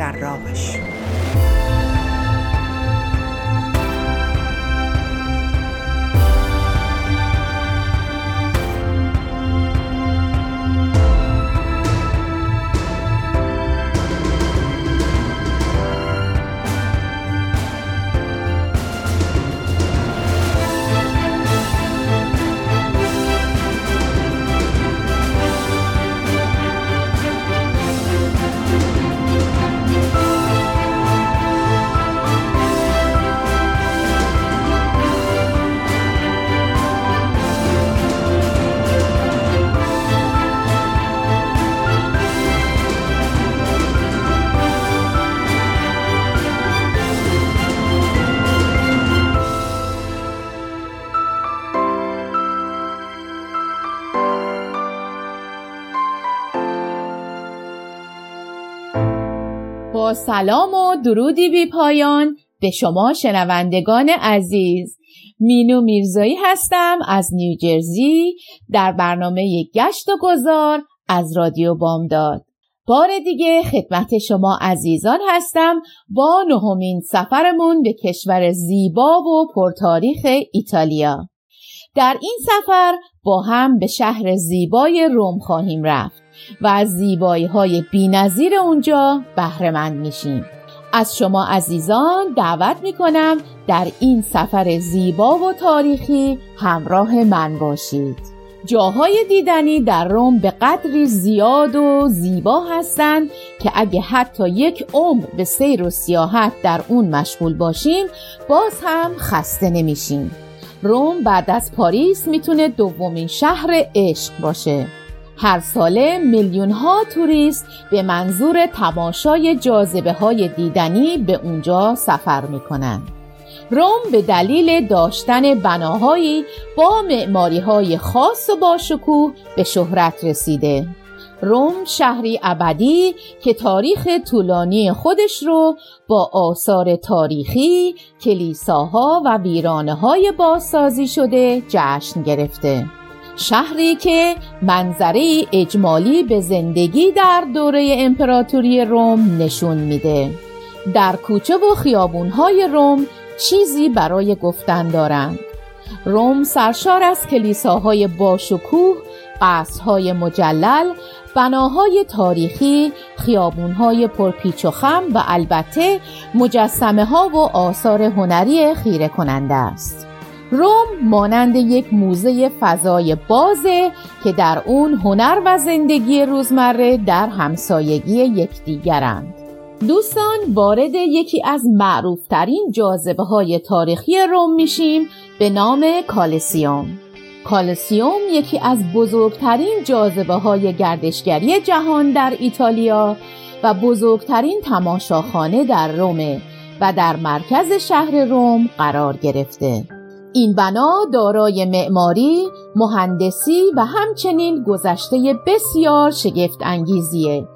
در راهش سلام و درودی بی پایان به شما شنوندگان عزیز. مینو میرزایی هستم از نیوجرزی در برنامه گشت و گذار از رادیو بامداد. بار دیگه خدمت شما عزیزان هستم با نهمین سفرمون به کشور زیبا و پرتاریخ ایتالیا. در این سفر با هم به شهر زیبای روم خواهیم رفت. و از زیبایی های بی نظیر اونجا بهرهمند میشیم. از شما عزیزان دعوت می‌کنم در این سفر زیبا و تاریخی همراه من باشید. جاهای دیدنی در روم به قدری زیاد و زیبا هستند که اگه حتی یک عمر به سیر و سیاحت در اون مشغول باشیم باز هم خسته نمیشیم. روم بعد از پاریس می‌تونه دومین شهر عشق باشه. هر ساله میلیون ها توریست به منظور تماشای جاذبه های دیدنی به اونجا سفر می‌کنن روم به دلیل داشتن بناهایی با معماری های خاص و باشکوه به شهرت رسیده. روم شهری ابدی که تاریخ طولانی خودش رو با آثار تاریخی، کلیساها و ویرانه های بازسازی شده جشن گرفته. شهری که منظره اجمالی به زندگی در دوره امپراتوری روم نشون میده در کوچه و خیابونهای روم چیزی برای گفتن دارند روم سرشار از کلیساهای باشکوه قصرهای مجلل بناهای تاریخی، خیابونهای پرپیچ و خم و البته مجسمه ها و آثار هنری خیره کننده است. روم مانند یک موزه فضای بازه که در اون هنر و زندگی روزمره در همسایگی یکدیگرند. دوستان وارد یکی از معروفترین جاذبه های تاریخی روم میشیم به نام کالسیوم. کالسیوم یکی از بزرگترین جاذبه های گردشگری جهان در ایتالیا و بزرگترین تماشاخانه در رومه و در مرکز شهر روم قرار گرفته. این بنا دارای معماری، مهندسی و همچنین گذشته بسیار شگفت انگیزیه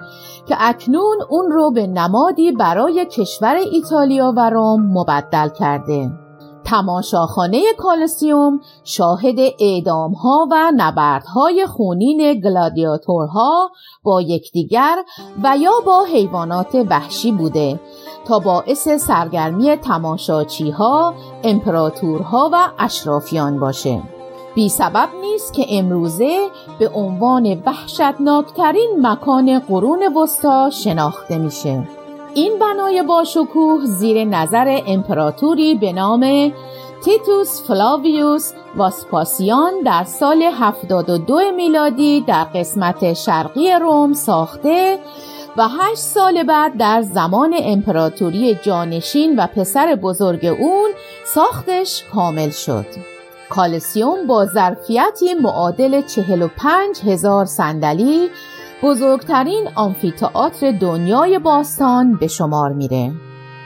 که اکنون اون رو به نمادی برای کشور ایتالیا و روم مبدل کرده. تماشاخانه کالسیوم شاهد اعدام ها و نبردهای خونین گلادیاتورها با یکدیگر و یا با حیوانات وحشی بوده تا باعث سرگرمی تماشاچی ها، امپراتورها و اشرافیان باشه. بی سبب نیست که امروزه به عنوان وحشتناکترین مکان قرون وسطا شناخته میشه. این بنای باشکوه زیر نظر امپراتوری به نام تیتوس فلاویوس واسپاسیان در سال 72 میلادی در قسمت شرقی روم ساخته و هشت سال بعد در زمان امپراتوری جانشین و پسر بزرگ اون ساختش کامل شد. کالسیوم با ظرفیتی معادل 45 هزار صندلی بزرگترین آمفیتئاتر دنیای باستان به شمار میره.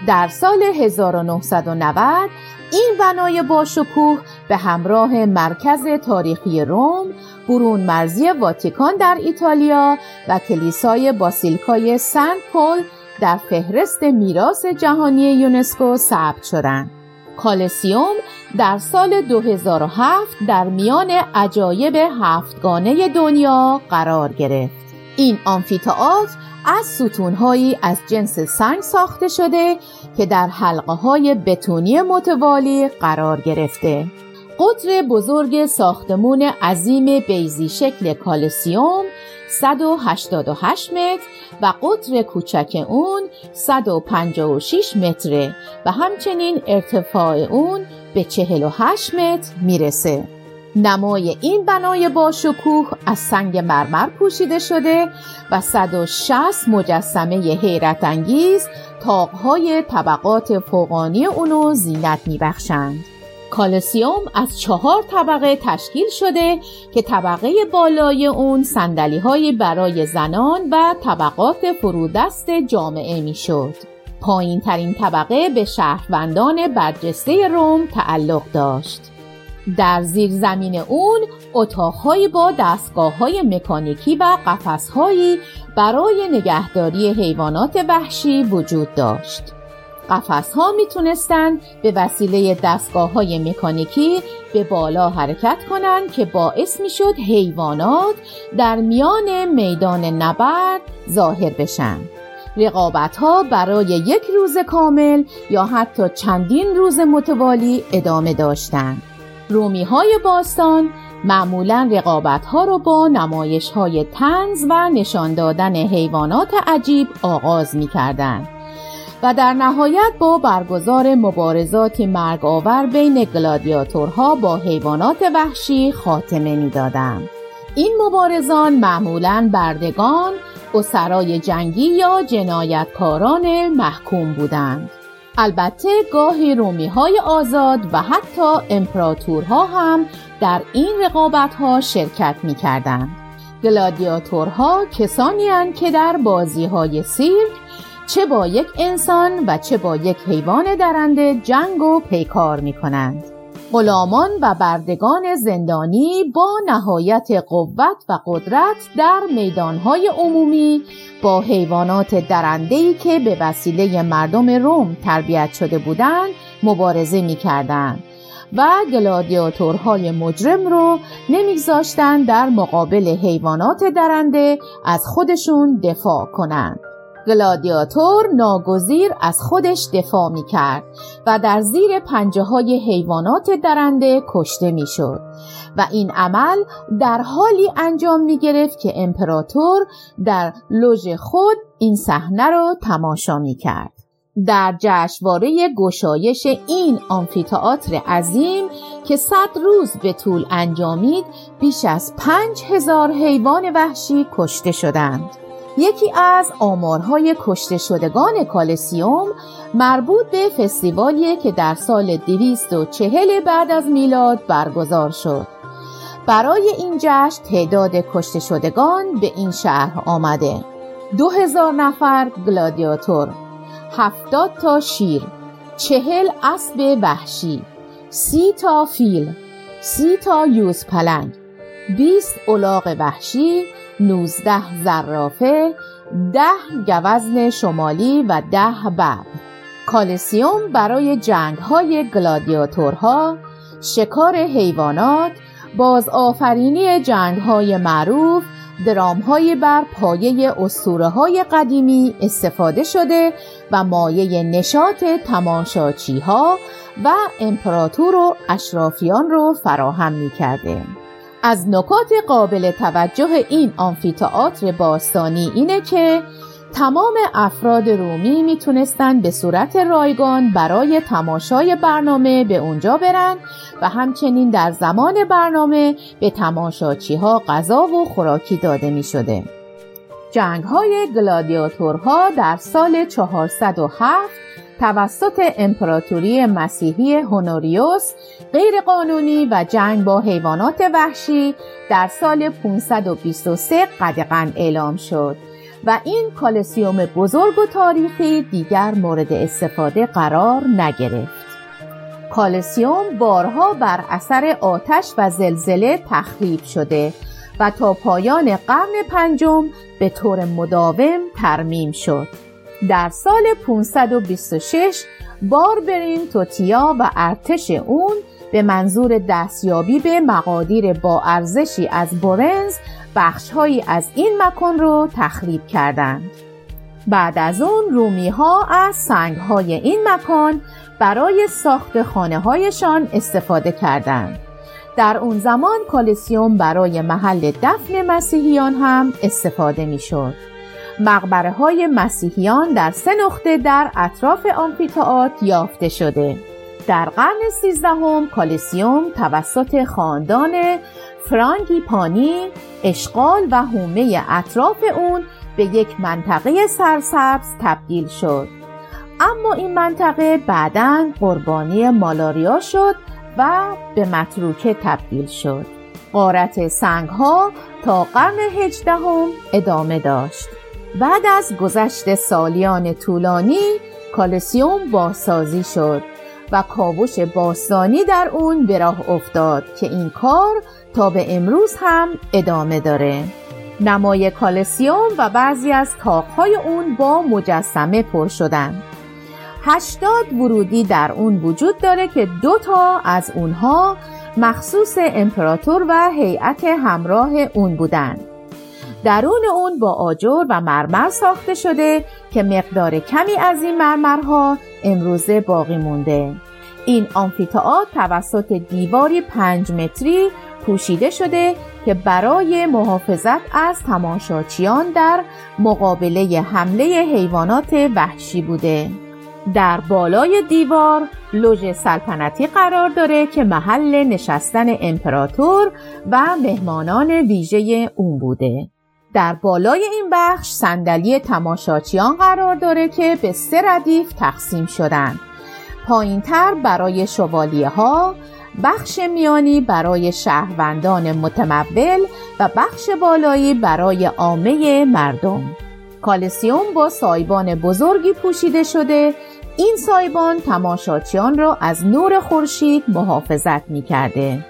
در سال 1990 این بنای باشکوه به همراه مرکز تاریخی روم، برون مرزی واتیکان در ایتالیا و کلیسای باسیلکای سنت پل در فهرست میراث جهانی یونسکو ثبت شدند. کالسیوم در سال 2007 در میان عجایب هفتگانه دنیا قرار گرفت. این آمفیتئاتر از ستونهایی از جنس سنگ ساخته شده که در حلقه های بتونی متوالی قرار گرفته. قطر بزرگ ساختمون عظیم بیزی شکل کالسیوم 188 متر و قطر کوچک اون 156 متره و همچنین ارتفاع اون به 48 متر می‌رسه. نمای این بنای با شکوه از سنگ مرمر پوشیده شده و 160 مجسمه حیرت انگیز تاقهای طبقات فوقانی اونو زینت میبخشند. کالسیوم از چهار طبقه تشکیل شده که طبقه بالای اون سندلی های برای زنان و طبقات فرودست جامعه می‌شد. پایین ترین طبقه به شهروندان برجسته روم تعلق داشت. در زیر زمین اون اتاقهایی با دستگاه های مکانیکی و قفسهایی برای نگهداری حیوانات وحشی وجود داشت. قفس ها می‌تونستند به وسیله دستگاه های مکانیکی به بالا حرکت کنند که باعث می‌شد حیوانات در میان میدان نبرد ظاهر بشن. رقابت ها برای یک روز کامل یا حتی چندین روز متوالی ادامه داشتند. رومی های باستان معمولا رقابت ها رو با نمایش های تنز و نشان دادن حیوانات عجیب آغاز می کردن. و در نهایت با برگزار مبارزات مرگ آور بین گلادیاتورها با حیوانات وحشی خاتمه می‌دادند. این مبارزان معمولا بردگان، اسرای جنگی یا جنایتکاران محکوم بودند. البته گاهی رومی های آزاد و حتی امپراتورها هم در این رقابت ها شرکت می کردن. گلادیاتورها کسانی هستند که در بازی های سیرک چه با یک انسان و چه با یک حیوان درنده جنگ و پیکار می کنند. غلامان و بردگان زندانی با نهایت قوت و قدرت در میدانهای عمومی با حیوانات درندهی که به وسیله مردم روم تربیت شده بودند مبارزه می کردند و گلادیاتورهای مجرم رو نمیگذاشتند در مقابل حیوانات درنده از خودشون دفاع کنند. گلادیاتور ناگزیر از خودش دفاع می کرد و در زیر پنجه های حیوانات درنده کشته می شد و این عمل در حالی انجام می گرفت که امپراتور در لوژ خود این صحنه را تماشا می کرد. در جشنواره گشایش این آمفیتئاتر عظیم که صد روز به طول انجامید بیش از پنج هزار حیوان وحشی کشته شدند. یکی از آمارهای کشته شدگان کالسیوم مربوط به فستیوالیه که در سال 240 بعد از میلاد برگزار شد. برای این جشن تعداد کشته شدگان به این شهر آمده. دو هزار نفر گلادیاتور، هفتاد تا شیر، چهل اسب وحشی، سی تا فیل، سی تا یوز پلنگ، بیست الاغ وحشی، 19 زرافه، ده گوزن شمالی و ده ببر کلوسیوم برای جنگ های گلادیاتورها، شکار حیوانات، بازآفرینی جنگ های معروف، درام های بر پایه اسطوره های قدیمی استفاده شده و مایه نشاط تماشاچی ها و امپراتور و اشرافیان رو فراهم می کرده. از نکات قابل توجه این آمفیتئاتر باستانی اینه که تمام افراد رومی می‌تونستند به صورت رایگان برای تماشای برنامه به اونجا برن و همچنین در زمان برنامه به تماشاچی ها غذا و خوراکی داده می شده. جنگ های گلادیاتورها در سال 407 توسط امپراتوری مسیحی هونوریوس غیرقانونی و جنگ با حیوانات وحشی در سال 523 قدغن اعلام شد و این کالسیوم بزرگ و تاریخی دیگر مورد استفاده قرار نگرفت. کالسیوم بارها بر اثر آتش و زلزله تخریب شده و تا پایان قرن پنجم به طور مداوم ترمیم شد. در سال 526 باربرین توتیا و ارتش اون به منظور دستیابی به مقادیر با ارزشی از بورنز بخشهایی از این مکان رو تخریب کردند. بعد از اون رومی ها از سنگ های این مکان برای ساخت خانه هایشان استفاده کردند. در اون زمان کالسیوم برای محل دفن مسیحیان هم استفاده می شد. مقبره های مسیحیان در سه نقطه در اطراف آمفیتئاتر یافته شده. در قرن سیزدهم کالسیوم توسط خاندان فرانگیپانی اشغال و حومه اطراف اون به یک منطقه سرسبز تبدیل شد. اما این منطقه بعدا قربانی مالاریا شد و به متروکه تبدیل شد. قارت سنگ ها تا قرن هجدهم ادامه داشت. بعد از گذشت سالیان طولانی کالسیوم بازسازی شد و کاوش باستانی در اون به راه افتاد که این کار تا به امروز هم ادامه داره نمای کالسیوم و بعضی از تاقهای اون با مجسمه پر شدن هشتاد ورودی در اون وجود داره که دو تا از اونها مخصوص امپراتور و هیئت همراه اون بودند. درون اون با آجر و مرمر ساخته شده که مقدار کمی از این مرمرها امروزه باقی مونده. این آمفیتئاتر توسط دیواری پنج متری پوشیده شده که برای محافظت از تماشاچیان در مقابله حمله حیوانات وحشی بوده. در بالای دیوار لوژ سلطنتی قرار داره که محل نشستن امپراتور و مهمانان ویژه اون بوده. در بالای این بخش صندلی تماشاچیان قرار داره که به سه ردیف تقسیم شدن. پایینتر برای شوالیه ها، بخش میانی برای شهروندان متمول و بخش بالایی برای عامه مردم. کالسیوم با سایبان بزرگی پوشیده شده این سایبان تماشاچیان را از نور خورشید محافظت می کرده.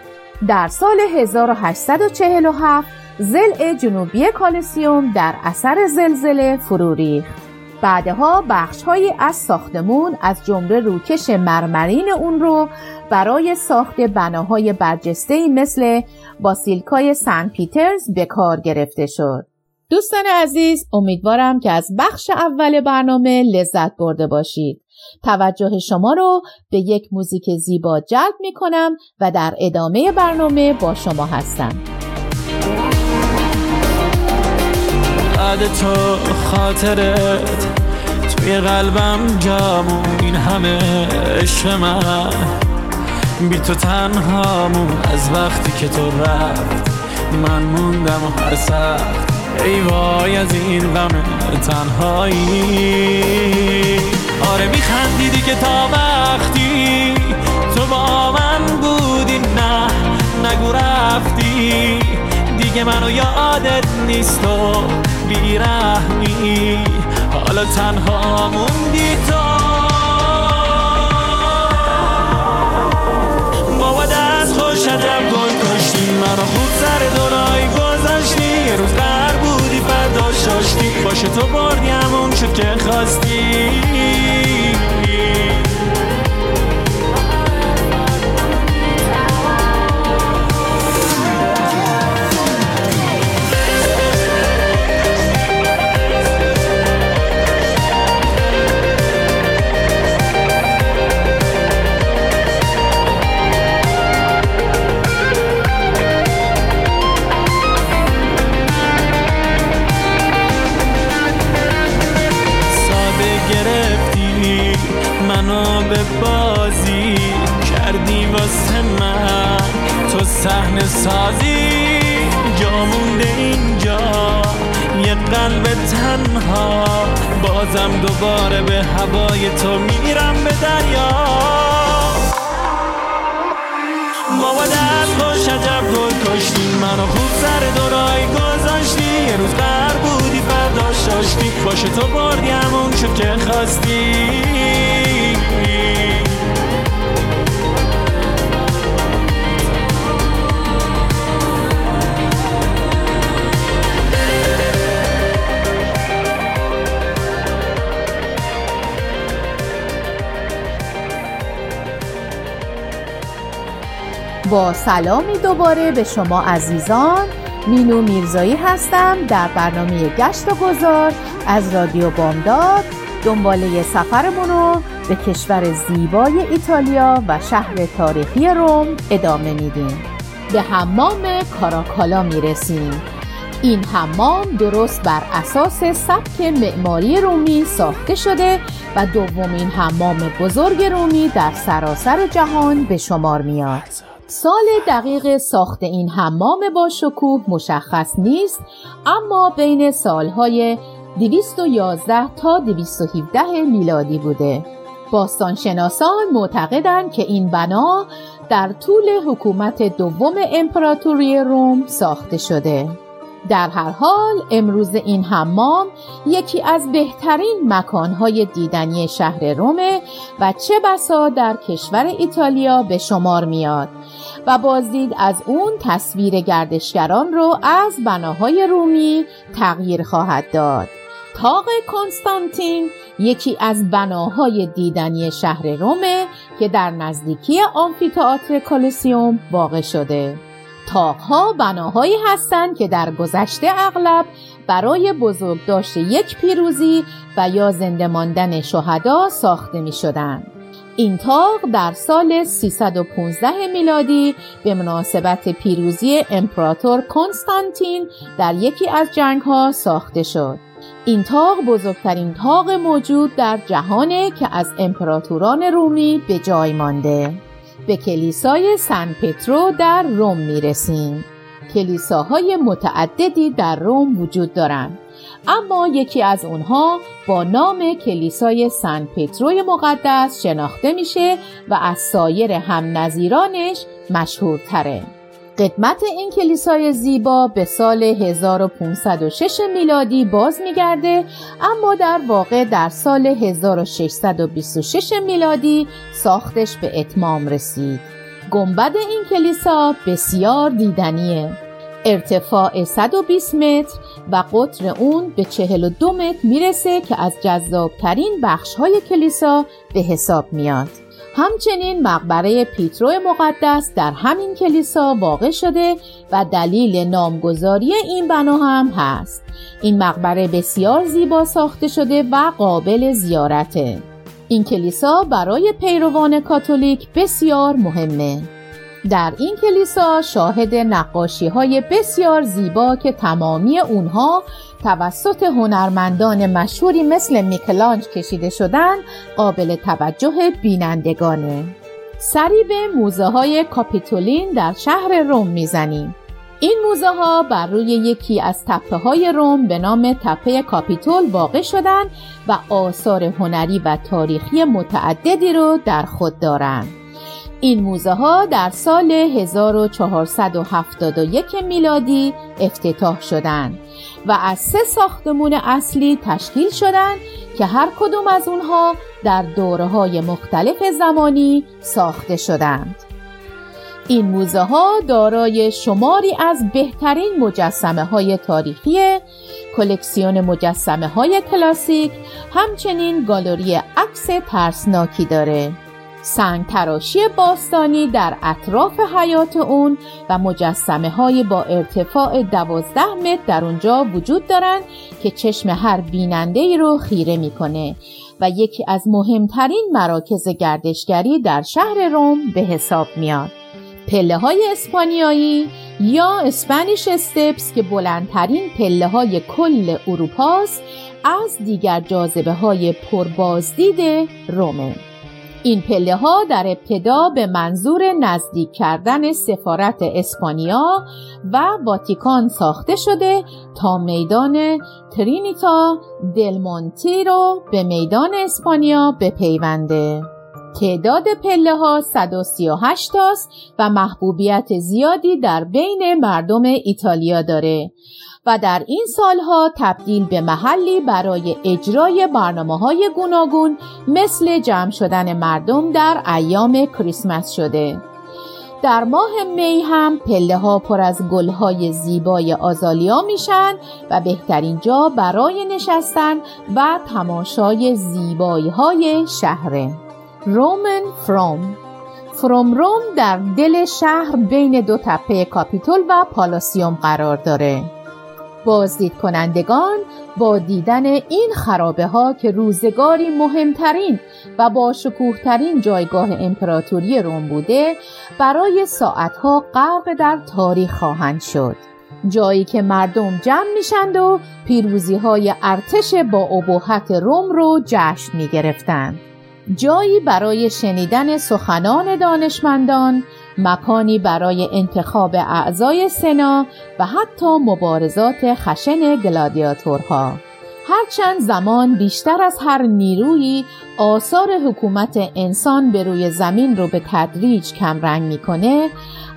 در سال 1847 زل جنوبی کالسیوم در اثر زلزله فرو ریخت. بعدها بخشهایی از ساختمون از جمله روکش مرمرین اون رو برای ساخت بناهای برجسته مثل باسیلکای سن پیترز به کار گرفته شد. دوستان عزیز امیدوارم که از بخش اول برنامه لذت برده باشید. توجه شما رو به یک موزیک زیبا جلب می کنم و در ادامه برنامه با شما هستم. بعد تو خاطرت توی قلبم جامون این همه عشق من. بی تو تنهامون از وقتی که تو رفت من موندم و هر سخت. ای وای از این غم تنهایی. آره میخندیدی که تا وقتی تو با من بودی نه نگو رفتی. دیگه منو یادت نیست و بیرحمی. حالا تنها موندی تو. با دست خوش عجب گل کشتی. منو خوب سر دورای گذاشتی. روز قرار بودی فردا شاشتی باشه تو بردی همون شد که خواستی. با سلامی دوباره به شما عزیزان مینو میرزایی هستم در برنامه گشت و گذار از رادیو بامداد. دنباله سفرمون رو به کشور زیبای ایتالیا و شهر تاریخی روم ادامه میدیم. به حمام کاراکالا می‌رسیم. این حمام درست بر اساس سبک معماری رومی ساخته شده و دومین حمام بزرگ رومی در سراسر جهان به شمار میاد. سال دقیق ساخت این حمام با شکوه مشخص نیست اما بین سالهای 211 تا 217 میلادی بوده. باستانشناسان معتقدند که این بنا در طول حکومت دوم امپراتوری روم ساخته شده. در هر حال امروز این حمام یکی از بهترین مکانهای دیدنی شهر رومه و چه بسا در کشور ایتالیا به شمار میاد و بازدید از اون تصویر گردشگران رو از بناهای رومی تغییر خواهد داد. تاق کنستانتین یکی از بناهای دیدنی شهر رومه که در نزدیکی آمفیتئاتر کولوسیوم واقع شده. تاقها بناهایی هستند که در گذشته اغلب برای بزرگداشت یک پیروزی و یا زنده ماندن شهدا ساخته می شدن. این تاق در سال 315 میلادی به مناسبت پیروزی امپراتور کنستانتین در یکی از جنگ ها ساخته شد. این تاق بزرگترین تاق موجود در جهانه که از امپراتوران رومی به جای مانده. به کلیسای سن پترو در روم می رسیم. کلیساهای متعددی در روم وجود دارند. اما یکی از اونها با نام کلیسای سن پتروی مقدس شناخته میشه و از سایر هم نظیرانش مشهورتره. قدمت این کلیسای زیبا به سال 1506 میلادی باز میگرده اما در واقع در سال 1626 میلادی ساختش به اتمام رسید. گنبد این کلیسا بسیار دیدنیه. ارتفاع 120 متر و قطر اون به 42 متر می‌رسه که از جذابترین بخش های کلیسا به حساب میاد. همچنین مقبره پیترو مقدس در همین کلیسا واقع شده و دلیل نامگذاری این بنا هم هست. این مقبره بسیار زیبا ساخته شده و قابل زیارته. این کلیسا برای پیروان کاتولیک بسیار مهمه. در این کلیسا شاهد نقاشی های بسیار زیبا که تمامی اونها توسط هنرمندان مشهوری مثل میکلانج کشیده شدن قابل توجه بینندگانه سری به موزه های کاپیتولین در شهر روم می‌زنیم این موزه ها بر روی یکی از تپه های روم به نام تپه کاپیتول واقع شدن و آثار هنری و تاریخی متعددی رو در خود دارند. این موزه ها در سال 1471 میلادی افتتاح شدند و از سه ساختمون اصلی تشکیل شدند که هر کدوم از اونها در دوره های مختلف زمانی ساخته شدند. این موزه ها دارای شماری از بهترین مجسمه های تاریخی، کلکسیون مجسمه های کلاسیک، همچنین گالری عکس ترسناکی داره. سنگ تراشی باستانی در اطراف حیات اون و مجسمه های با ارتفاع دوازده متر در اونجا وجود دارند که چشم هر بیننده ای رو خیره می‌کنه و یکی از مهمترین مراکز گردشگری در شهر روم به حساب میاد. پله های اسپانیایی یا اسپانیش استپس که بلندترین پله های کل اروپاست از دیگر جاذبه های پربازدید رومه. این پله ها در ابتدا به منظور نزدیک کردن سفارت اسپانیا و واتیکان ساخته شده تا میدان ترینیتا دلمونتی رو به میدان اسپانیا بپیونده. تعداد پله ها 138 است و محبوبیت زیادی در بین مردم ایتالیا داره و در این سالها تبدیل به محلی برای اجرای برنامه های گوناگون مثل جمع شدن مردم در ایام کریسمس شده. در ماه می هم پله ها پر از گل های زیبای آزالیا میشن و بهترین جا برای نشستن و تماشای زیبایی های شهره. رومن فروم فروم روم در دل شهر بین دو تپه کاپیتول و پالاسیوم قرار داره. بازدید کنندگان با دیدن این خرابه ها که روزگاری مهمترین و با شکوهترین جایگاه امپراتوری روم بوده برای ساعتها غرق در تاریخ خواهند شد جایی که مردم جمع میشند و پیروزی های ارتش با ابهت روم رو جشن می گرفتند. جایی برای شنیدن سخنان دانشمندان مکانی برای انتخاب اعضای سنا و حتی مبارزات خشن گلادیاتورها هرچند زمان بیشتر از هر نیرویی آثار حکومت انسان به روی زمین رو به تدریج کمرنگ می‌کنه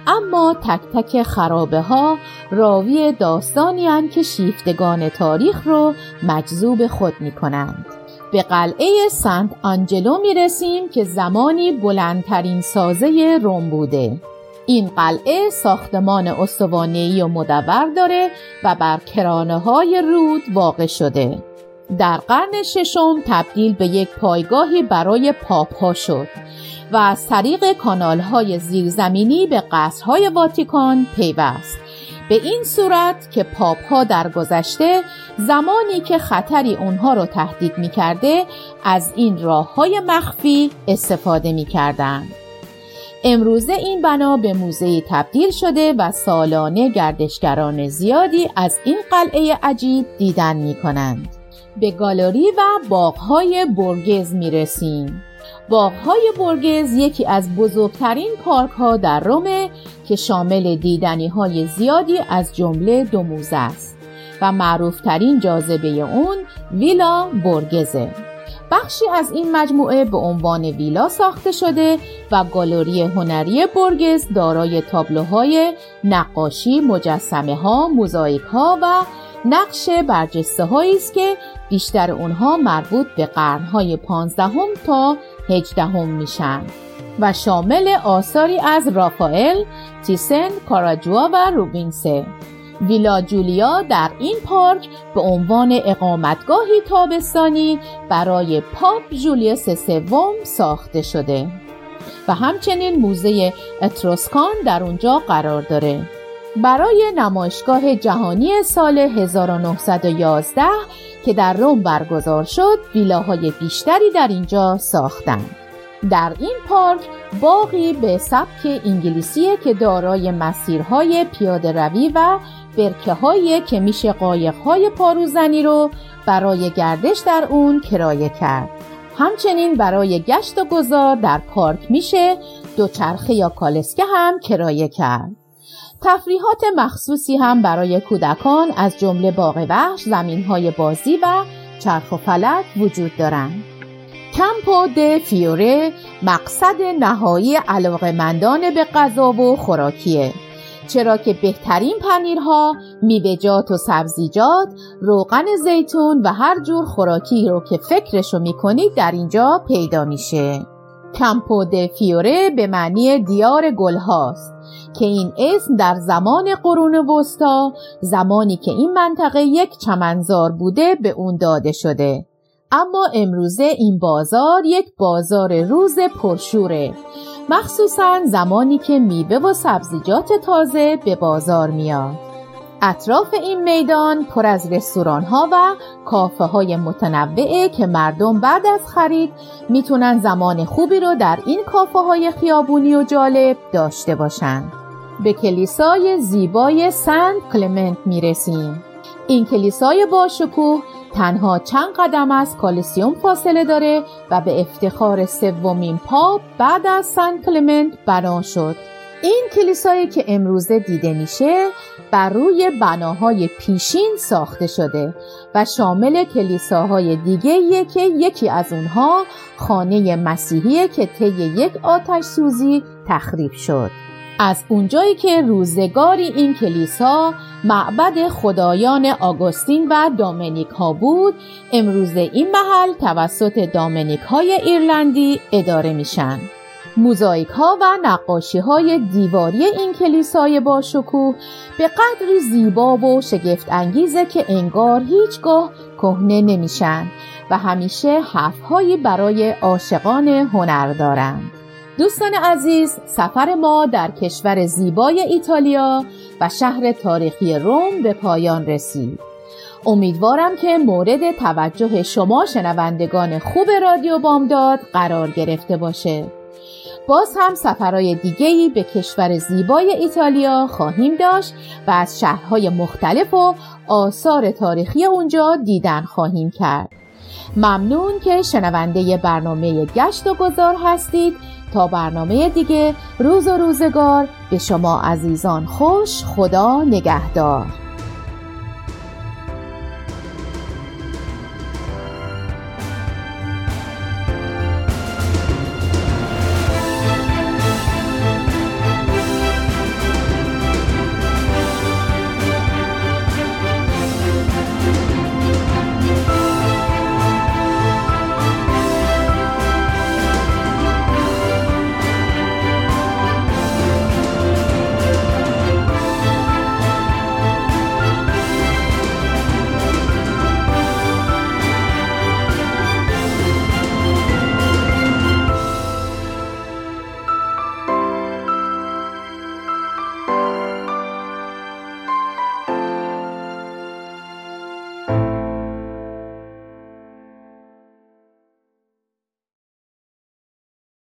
اما تک تک خرابه ها راوی داستانی که شیفتگان تاریخ رو مجذوب خود می کنند. به قلعه سنت آنجلو می رسیم که زمانی بلندترین سازه روم بوده. این قلعه ساختمان استوانه‌ای و مدور داره و بر کرانه های رود واقع شده. در قرن ششم تبدیل به یک پایگاهی برای پاپ ها شد و از طریق کانال های زیرزمینی به قصرهای واتیکان پیوست. به این صورت که پاپ ها در گذشته زمانی که خطری اونها رو تهدید می کرده از این راه های مخفی استفاده می کردن. امروزه این بنا به موزه تبدیل شده و سالانه گردشگران زیادی از این قلعه عجیب دیدن می کنند. به گالری و باغهای برگز می رسیم. باغهای برگز یکی از بزرگترین پارک ها در رومه که شامل دیدنی های زیادی از جمله دو موزه است و معروفترین جاذبه اون ویلا برگزه. بخشی از این مجموعه به عنوان ویلا ساخته شده و گالری هنری برگز دارای تابلوهای نقاشی، مجسمه ها، ها و نقش برجسته هایی است که بیشتر اونها مربوط به قرنهای پانزدهم تا هجدهم میشن. و شامل آثاری از رافائل، تیسن، کاراجوا و روبینسه. ویلا جولیا در این پارک به عنوان اقامتگاهی تابستانی برای پاپ جولیوس سوم ساخته شده. و همچنین موزه اتروسکان در اونجا قرار داره. برای نمایشگاه جهانی سال 1911 که در روم برگزار شد ویلاهای بیشتری در اینجا ساختند. در این پارک باقی به سبک انگلیسی که دارای مسیرهای پیاده روی و برکه هایی که میشه قایق های پاروزنی رو برای گردش در اون کرایه کرد. همچنین برای گشت و گذار در پارک میشه دوچرخه یا کالسکه هم کرایه کرد. تفریحات مخصوصی هم برای کودکان از جمله باغ وحش، های بازی و چرخ و فلک وجود دارند. کمپو د فیوره مقصد نهایی علاقمندان به غذا و خوراکیه چرا که بهترین پنیرها، میوه‌جات و سبزیجات، روغن زیتون و هر جور خوراکی رو که فکرشو می‌کنید در اینجا پیدا میشه. کمپو د فیوره به معنی دیار گل هاست که این اسم در زمان قرون وسطا زمانی که این منطقه یک چمنزار بوده به اون داده شده. اما امروزه این بازار یک بازار روز پرشوره. مخصوصا زمانی که میوه و سبزیجات تازه به بازار میاد. اطراف این میدان پر از رستوران ها و کافه های متنوعه که مردم بعد از خرید می‌تونن زمان خوبی رو در این کافه های خیابونی و جالب داشته باشند. به کلیسای زیبای سنت کلمنت می‌رسیم. این کلیسای باشکوه تنها چند قدم از کالیسیوم فاصله داره و به افتخار سومین پاپ بعد از سن کلمنت بنا شد این کلیسایی که امروزه دیده میشه بر روی بناهای پیشین ساخته شده و شامل کلیساهای دیگه که یکی از اونها خانه مسیحیه که طی یک آتش سوزی تخریب شد. از اونجایی که روزگاری این کلیسا معبد خدایان آگوستین و دامنیک ها بود امروز این محل توسط دامنیک های ایرلندی اداره میشن. موزاییک ها و نقاشی های دیواری این کلیسای با شکوه به قدری زیبا و شگفت انگیزه که انگار هیچگاه کهنه نمیشن و همیشه هایی برای عاشقان هنر دارند. دوستان عزیز سفر ما در کشور زیبای ایتالیا و شهر تاریخی روم به پایان رسید امیدوارم که مورد توجه شما شنوندگان خوب رادیو بامداد قرار گرفته باشه باز هم سفرهای دیگهی به کشور زیبای ایتالیا خواهیم داشت و از شهرهای مختلف و آثار تاریخی اونجا دیدن خواهیم کرد. ممنون که شنونده برنامه گشت و گذار هستید. تا برنامه دیگه روز و روزگار به شما عزیزان خوش خدا نگهدار.